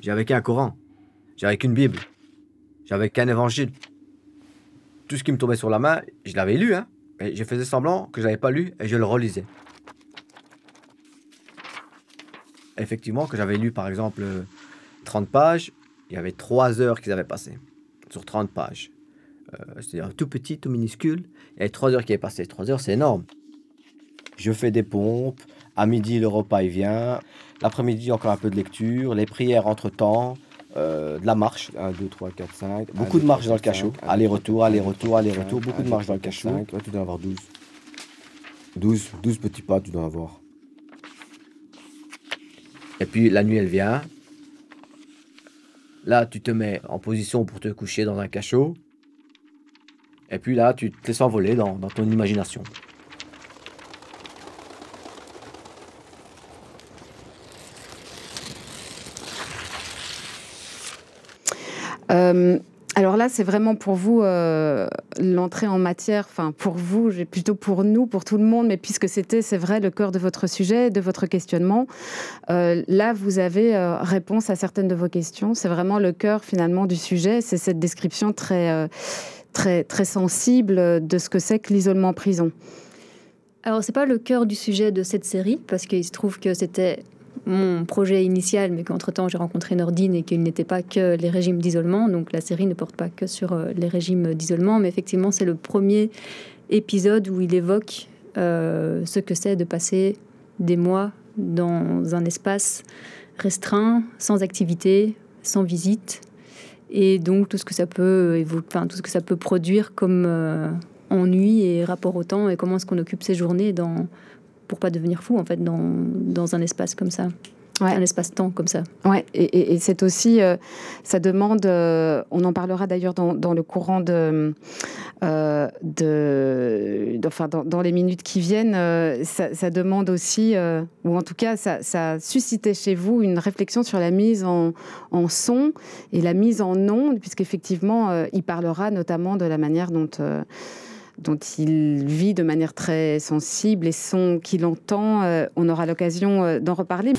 J'avais qu'un Coran. J'avais qu'une Bible. J'avais qu'un évangile. Tout ce qui me tombait sur la main, je l'avais lu. Hein, et je faisais semblant que je n'avais pas lu et je le relisais. effectivement, que j'avais lu par exemple 30 pages, il y avait 3 heures qu'ils avaient passées sur 30 pages. Euh, C'est-à-dire tout petit, tout minuscule. Il y avait 3 heures qui est passé. 3 heures, c'est énorme. Je fais des pompes. À midi, le repas, il vient. L'après-midi, encore un peu de lecture. Les prières entre-temps. Euh, de la marche. 1, 2, 3, 4, 5. Beaucoup de marche dans le cachot. Aller-retour, aller-retour, aller-retour. Beaucoup de marche dans le cachot. Ouais, tu dois en avoir 12. 12, 12 petits pas, tu dois en avoir. Et puis la nuit, elle vient. Là, tu te mets en position pour te coucher dans un cachot. Et puis là, tu te laisses envoler dans, dans ton imagination. Alors là, c'est vraiment pour vous euh, l'entrée en matière, enfin pour vous, plutôt pour nous, pour tout le monde, mais puisque c'était, c'est vrai, le cœur de votre sujet, de votre questionnement. Euh, là, vous avez euh, réponse à certaines de vos questions. C'est vraiment le cœur finalement du sujet. C'est cette description très, euh, très, très sensible de ce que c'est que l'isolement en prison. Alors, c'est pas le cœur du sujet de cette série, parce qu'il se trouve que c'était mon projet initial, mais qu'entre-temps j'ai rencontré Nordine et qu'il n'était pas que les régimes d'isolement. Donc la série ne porte pas que sur euh, les régimes d'isolement, mais effectivement c'est le premier épisode où il évoque euh, ce que c'est de passer des mois dans un espace restreint, sans activité, sans visite, et donc tout ce que ça peut, enfin, tout ce que ça peut produire comme euh, ennui et rapport au temps, et comment est-ce qu'on occupe ses journées dans, pour pas devenir fou en fait dans, dans un espace comme ça, Ouais. un espace-temps comme ça. Ouais, et, et- et c'est aussi, euh, ça demande, euh, on en parlera d'ailleurs dans, dans le courant de, euh, de, enfin dans, dans les minutes qui viennent, ça, ça demande aussi, ou en tout cas, ça, ça a suscité chez vous une réflexion sur la mise en, en son et la mise en onde, puisqu'effectivement, il parlera notamment de la manière dont dont il vit de manière très sensible et son qu'il entend. Euh, on aura l'occasion euh, d'en reparler.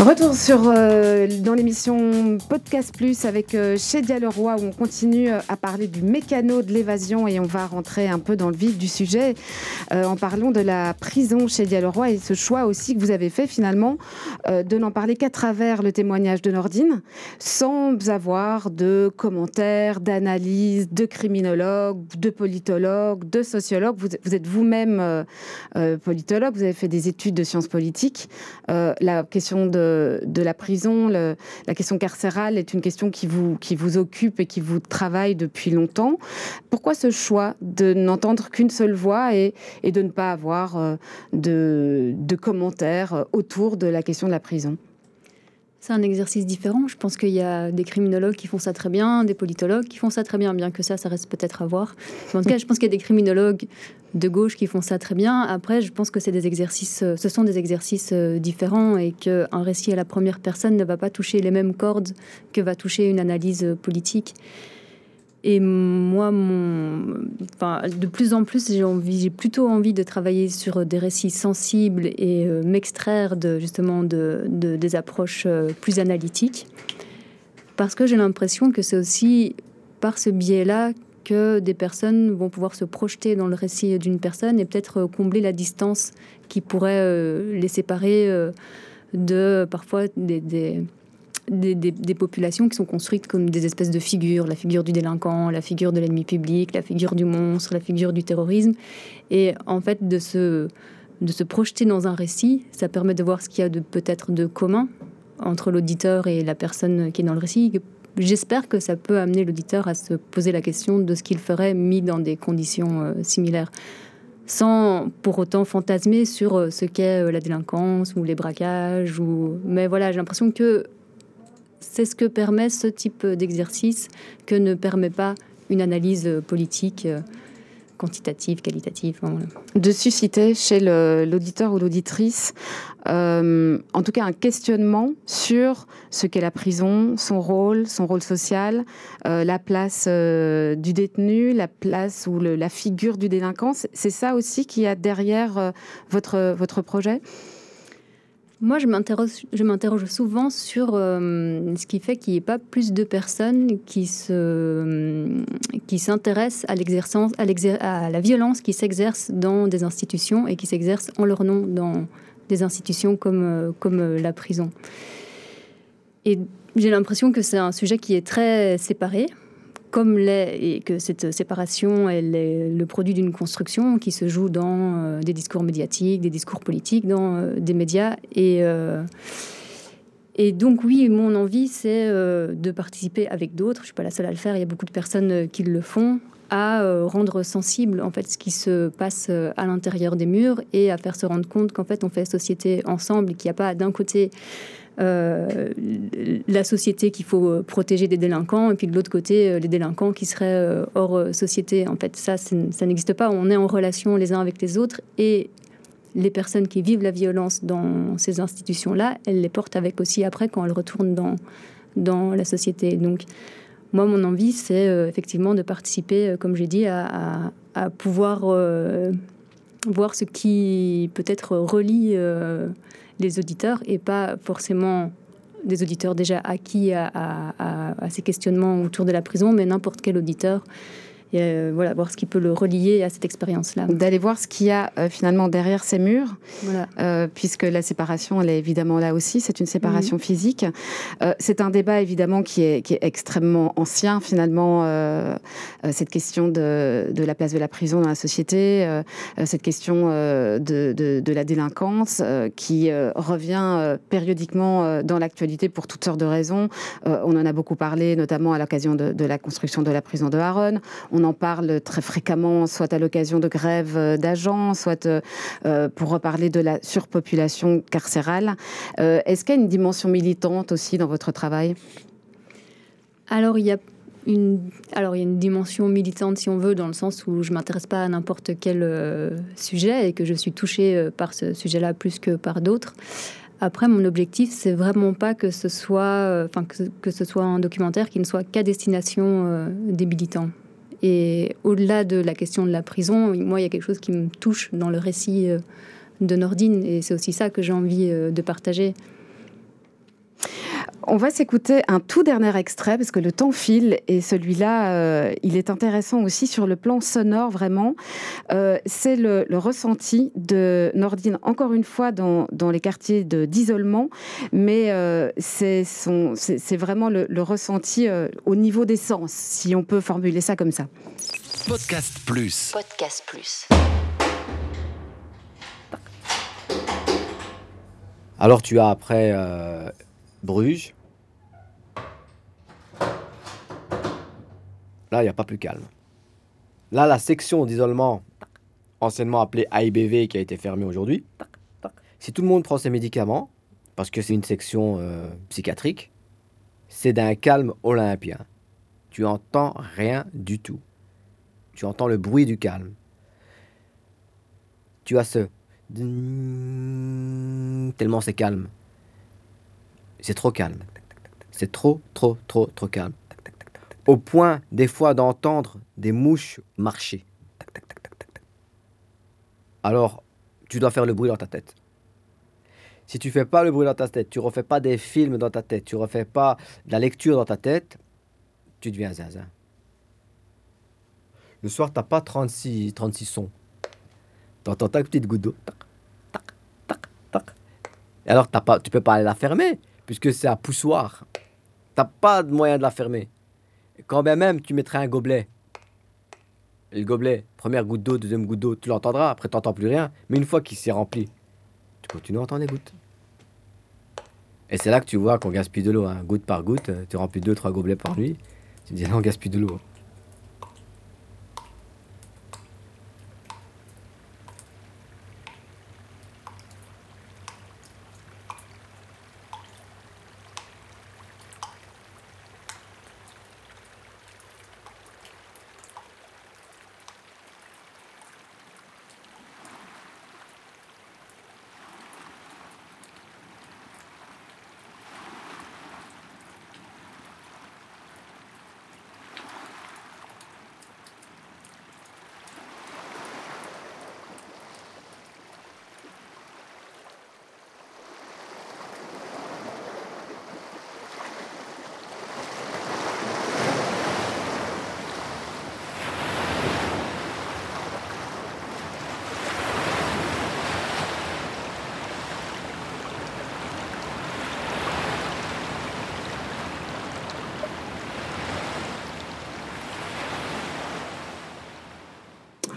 Retour sur euh, dans l'émission Podcast Plus avec euh, Chédia Leroy où on continue euh, à parler du mécano de l'évasion et on va rentrer un peu dans le vif du sujet euh, en parlant de la prison chez Leroy et ce choix aussi que vous avez fait finalement de n'en parler qu'à travers le témoignage de Nordine sans avoir de commentaires, d'analyses, de criminologues, de politologues, de sociologues. Vous, vous êtes vous-même politologue, vous avez fait des études de sciences politiques. La question de, de la prison, la question carcérale est une question qui vous, qui vous occupe et qui vous travaille depuis longtemps. Pourquoi ce choix de n'entendre qu'une seule voix et, et de ne pas avoir euh, de, de commentaires autour de la question de la prison? C'est un exercice différent. Je pense qu'il y a des criminologues qui font ça très bien, des politologues qui font ça très bien, bien que ça, ça reste peut-être à voir. En tout cas, je pense qu'il y a des criminologues de gauche qui font ça très bien. Après, je pense que c'est des exercices, euh, ce sont des exercices euh, différents et qu'un récit à la première personne ne va pas toucher les mêmes cordes que va toucher une analyse euh, politique. Et moi, mon, enfin, de plus en plus, j'ai plutôt envie de travailler sur des récits sensibles et euh, m'extraire justement de, de- des approches euh, plus analytiques, parce que j'ai l'impression que c'est aussi par ce biais-là que des personnes vont pouvoir se projeter dans le récit d'une personne et peut-être euh, combler la distance qui pourrait les séparer de parfois des, des, populations qui sont construites comme des espèces de figures, la figure du délinquant, la figure de l'ennemi public, la figure du monstre, la figure du terrorisme. Et en fait, de se, de se projeter dans un récit, ça permet de voir ce qu'il y a de peut-être de commun entre l'auditeur et la personne qui est dans le récit. J'espère que ça peut amener l'auditeur à se poser la question de ce qu'il ferait mis dans des conditions euh, similaires, sans pour autant fantasmer sur euh, ce qu'est euh, la délinquance ou les braquages. Mais voilà, j'ai l'impression que c'est ce que permet ce type d'exercice que ne permet pas une analyse politique euh, quantitative, qualitative. de susciter chez l'auditeur ou l'auditrice, euh, en tout cas un questionnement sur ce qu'est la prison, son rôle, son rôle social, euh, la place du détenu, la place ou la figure du délinquant. C'est- ça aussi qu'il y a derrière votre, votre projet? Moi, je m'interroge, souvent sur euh, ce qui fait qu'il n'y ait pas plus de personnes qui, se, qui s'intéressent à la violence qui s'exerce dans des institutions et qui s'exerce en leur nom dans des institutions comme, euh, comme euh, la prison. Et j'ai l'impression que c'est un sujet qui est très séparé comme l'est, et que cette séparation elle est le produit d'une construction qui se joue dans euh, des discours médiatiques, des discours politiques, dans euh, des médias. Et, euh, et donc oui, mon envie, c'est de participer avec d'autres. Je suis pas la seule à le faire, il y a beaucoup de personnes qui le font à rendre sensible en fait ce qui se passe à l'intérieur des murs et à faire se rendre compte qu'en fait on fait société ensemble et qu'il n'y a pas d'un côté la société qu'il faut protéger des délinquants, et puis de l'autre côté, euh, les délinquants qui seraient euh, hors société. En fait, ça, ça n'existe pas. On est en relation les uns avec les autres, et les personnes qui vivent la violence dans ces institutions-là, elles les portent avec aussi après quand elles retournent dans, dans la société. Donc, moi, mon envie, c'est effectivement de participer, comme j'ai dit, à, pouvoir voir ce qui peut-être relie les auditeurs et pas forcément des auditeurs déjà acquis à, à, ces questionnements autour de la prison, mais n'importe quel auditeur et euh, voilà, voir ce qui peut le relier à cette expérience-là. D'aller voir ce qu'il y a euh, finalement derrière ces murs, voilà. Euh, puisque la séparation, elle est évidemment là aussi, c'est une séparation mhm. physique. c'est un débat évidemment qui est, qui est extrêmement ancien finalement, cette question de, de, la place de la prison dans la société, cette question de, de, de, la délinquance qui revient périodiquement dans l'actualité pour toutes sortes de raisons. on en a beaucoup parlé, notamment à l'occasion de, la construction de la prison de Haronne. On en parle très fréquemment, soit à l'occasion de grèves euh, d'agents, soit euh, euh, pour reparler de la surpopulation carcérale. Est-ce qu'il y a une dimension militante aussi dans votre travail? Alors, il y a une, alors, il y a une dimension militante, si on veut, dans le sens où je ne m'intéresse pas à n'importe quel sujet et que je suis touchée par ce sujet-là plus que par d'autres. Après, mon objectif, c'est vraiment pas que ce soit, que, ce soit un documentaire qui ne soit qu'à destination des militants. Et au-delà de la question de la prison, moi, il y a quelque chose qui me touche dans le récit euh, de Nordine, et c'est aussi ça que j'ai envie euh, de partager. On va s'écouter un tout dernier extrait parce que le temps file et celui-là, euh, il est intéressant aussi sur le plan sonore vraiment. Euh, c'est le, ressenti de Nordine, encore une fois dans, les quartiers d'isolement, mais euh, c'est vraiment le, le ressenti au niveau des sens, si on peut formuler ça comme ça. Podcast Plus. Podcast Plus. Alors tu as après Bruges. Là, il n'y a pas plus calme. Là, la section d'isolement, anciennement appelée AIBV, qui a été fermée aujourd'hui, si tout le monde prend ses médicaments, parce que c'est une section euh, psychiatrique, c'est d'un calme olympien. Tu entends rien du tout. Tu entends le bruit du calme. Tu as ce... Tellement c'est calme. C'est trop calme. C'est trop, trop, trop, trop calme. Au point, des fois, d'entendre des mouches marcher. Alors, tu dois faire le bruit dans ta tête. Si tu fais pas le bruit dans ta tête, tu refais pas des films dans ta tête, tu refais pas de la lecture dans ta tête, tu deviens zinzin. Le soir, tu n'as pas 36, 36 sons. Tu entends ta petite goutte d'eau. Et alors, tu pas, tu peux pas aller la fermer puisque c'est un poussoir. T'as pas de moyen de la fermer. quand bien même tu mettrais un gobelet, le gobelet, première goutte d'eau, deuxième goutte d'eau, tu l'entendras, après tu n'entends plus rien. Mais une fois qu'il s'est rempli, tu continues à entendre les gouttes. Et c'est là que tu vois qu'on gaspille de l'eau, hein. goutte par goutte. Tu remplis deux, trois gobelets par nuit. Tu dis, là, on gaspille de l'eau.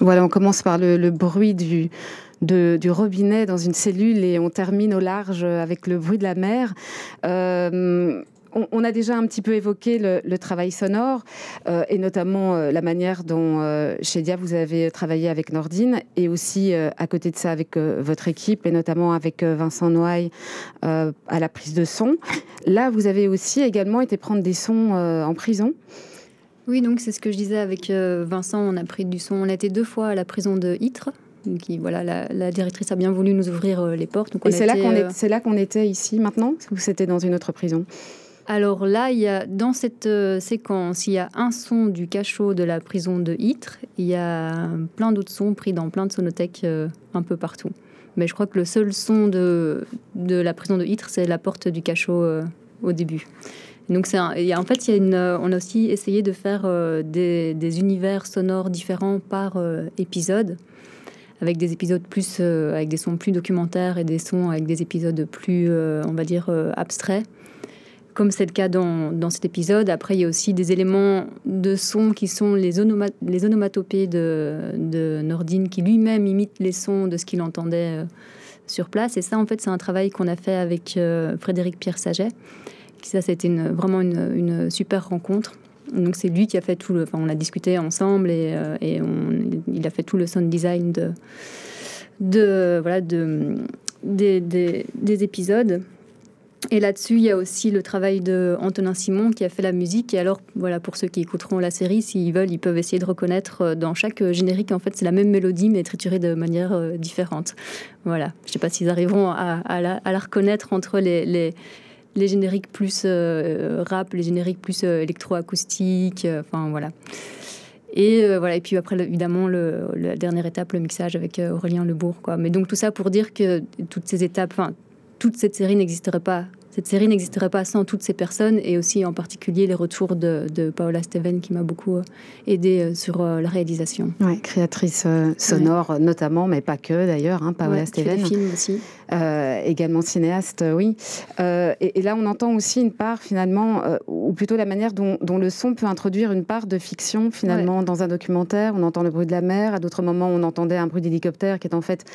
Voilà, on commence par le, bruit du, du robinet dans une cellule et on termine au large avec le bruit de la mer. Euh, on, a déjà un petit peu évoqué le, travail sonore euh, et notamment euh, la manière dont chez Dia vous avez travaillé avec Nordine et aussi à côté de ça avec votre équipe et notamment avec Vincent Noailles à la prise de son. Là, vous avez aussi également été prendre des sons en prison. Oui, donc c'est ce que je disais avec Vincent. On a pris du son. On a été deux fois à la prison de Ytre qui, voilà, la, directrice a bien voulu nous ouvrir euh, les portes. Donc Et c'est là qu'on euh, là qu'on était ici maintenant ou c'était dans une autre prison? Alors là, il y a, dans cette euh, séquence, il y a un son du cachot de la prison de Ytre. Il y a plein d'autres sons pris dans plein de sonothèques un peu partout. Mais je crois que le seul son de, de la prison de Ytre, c'est la porte du cachot au début. Donc en fait, une, on a aussi essayé de faire des, des, univers sonores différents par épisode avec des épisodes plus, euh, avec des sons plus documentaires et des sons avec des épisodes plus, euh, on va dire, euh, abstraits comme c'est le cas dans, cet épisode. Après, il y a aussi des éléments de son qui sont les, les onomatopées de, de, Nordine, qui lui-même imite les sons de ce qu'il entendait sur place. Et ça, en fait, c'est un travail qu'on a fait avec Frédéric Pierre Saget. Ça, c'était vraiment une, super rencontre. Donc c'est lui qui a fait tout le. Enfin, on a discuté ensemble et, euh, il a fait tout le sound design de, voilà de des, des, des épisodes. Et là-dessus, il y a aussi le travail de Antonin Simon qui a fait la musique. Et alors, voilà, pour ceux qui écouteront la série, s'ils veulent, ils peuvent essayer de reconnaître euh, dans chaque générique, en fait, c'est la même mélodie, mais triturée de manière euh, différente. Voilà. Je ne sais pas s'ils arriveront à, la, reconnaître entre les les génériques plus euh, rap, les génériques plus euh, électroacoustiques, euh, enfin voilà. Et voilà, et puis après, évidemment, le, la dernière étape, le mixage avec Aurélien Lebourg. Quoi. Mais donc tout ça pour dire que toutes ces étapes, enfin, toute cette série n'existerait pas cette série n'existerait pas sans toutes ces personnes et aussi en particulier les retours de, Paola Steven qui m'a beaucoup euh, aidé euh, sur euh, la réalisation. Oui, créatrice sonore notamment, mais pas que d'ailleurs, hein, Paola Steven. Film aussi. également cinéaste, oui. Et, là, on entend aussi une part finalement, ou plutôt la manière dont, le son peut introduire une part de fiction finalement dans un documentaire. On entend le bruit de la mer, à d'autres moments on entendait un bruit d'hélicoptère qui est en fait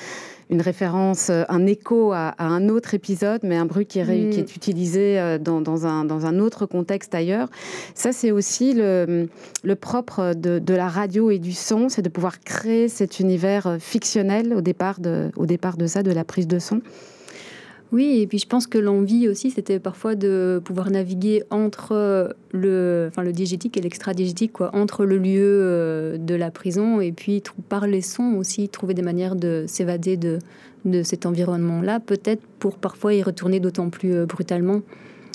une référence, un écho à, un autre épisode, mais un bruit qui est, qui est mm utilisé euh, dans, un, dans, un, autre contexte ailleurs. Ça, c'est aussi le, le propre de, de, la radio et du son, c'est de pouvoir créer cet univers euh, fictionnel au départ de, au départ de ça, de la prise de son. Oui, et puis je pense que l'envie aussi, c'était parfois de pouvoir naviguer entre le, enfin, le diégétique et l'extra-diégétique, quoi, entre le lieu euh, de la prison et puis par les sons aussi, trouver des manières de s'évader de, de cet environnement-là, peut-être pour parfois y retourner d'autant plus euh, brutalement.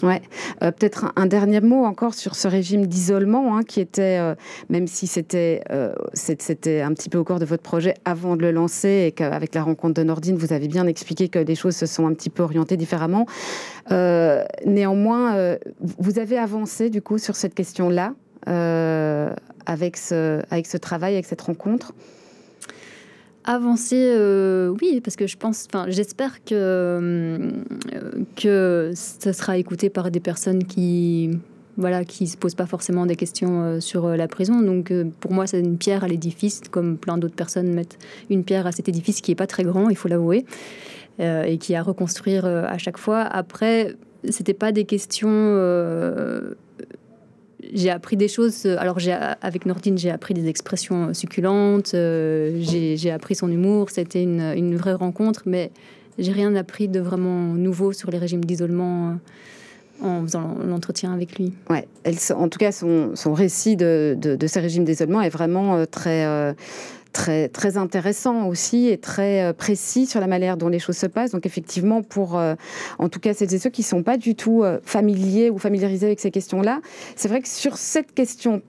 Ouais, euh, peut-être un, dernier mot encore sur ce régime d'isolement hein, qui était, euh, même si c'était c'était un petit peu au corps de votre projet avant de le lancer et qu'avec la rencontre de Nordine, vous avez bien expliqué que les choses se sont un petit peu orientées différemment. néanmoins, vous avez avancé du coup sur cette question-là avec ce travail, avec cette rencontre. Avancer, euh, oui, parce que je pense, enfin, j'espère que, euh, que ça sera écouté par des personnes qui voilà, qui se posent pas forcément des questions euh, sur la prison. Donc pour moi, c'est une pierre à l'édifice, comme plein d'autres personnes mettent une pierre à cet édifice qui est pas très grand, il faut l'avouer, et qui a à reconstruire à chaque fois. Après, c'était pas des questions j'ai appris des choses. Euh, alors, avec Nordine, j'ai appris des expressions succulentes, euh, j'ai appris son humour. C'était une, une, vraie rencontre, mais j'ai rien appris de vraiment nouveau sur les régimes d'isolement euh, en faisant l'entretien avec lui. Ouais, en tout cas, son, son récit de, de, de, ces régimes d'isolement est vraiment très très, très intéressant aussi et très euh, précis sur la manière dont les choses se passent. Donc effectivement, pour euh, en tout cas celles et ceux qui ne sont pas du tout euh, familiers ou familiarisés avec ces questions-là, c'est vrai que sur cette question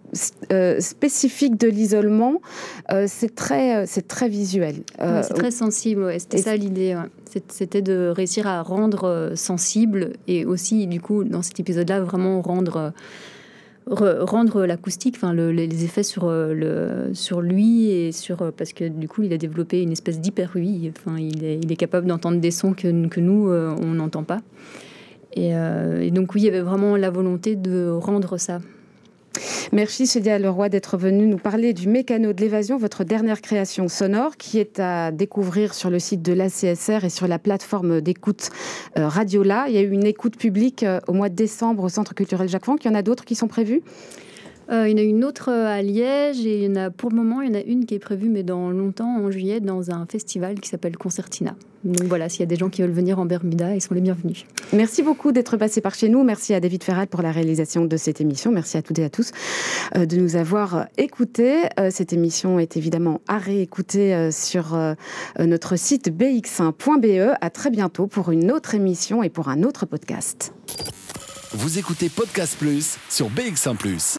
spécifique de l'isolement, c'est très, c'est très visuel. c'est très sensible, c'était ça l'idée. C'était de réussir à rendre sensible et aussi, du coup, dans cet épisode-là, vraiment rendre rendre l'acoustique, enfin les effets sur, euh, sur lui et sur euh, parce que du coup il a développé une espèce d'hyper oui, enfin il est, capable d'entendre des sons que, que nous euh, on n'entend pas. Et, et, donc oui, il y avait vraiment la volonté de rendre ça. Merci Cédia Leroy d'être venu nous parler du mécano de l'évasion, votre dernière création sonore qui est à découvrir sur le site de l'ACSR et sur la plateforme d'écoute euh, Radiola. Il y a eu une écoute publique euh, au mois de décembre au Centre culturel Jacques Franck. Il y en a d'autres qui sont prévues? Euh, il y en a une autre euh, à Liège et il y en a pour le moment, il y en a une qui est prévue, mais dans longtemps, en juillet, dans un festival qui s'appelle Concertina. Donc voilà, s'il y a des gens qui veulent venir en Bermuda, ils sont les bienvenus. Merci beaucoup d'être passé par chez nous. Merci à David Ferral pour la réalisation de cette émission. Merci à toutes et à tous euh, de nous avoir écoutés. Cette émission est évidemment à réécouter sur notre site bx1.be. À très bientôt pour une autre émission et pour un autre podcast. Vous écoutez Podcast Plus sur BX1 ⁇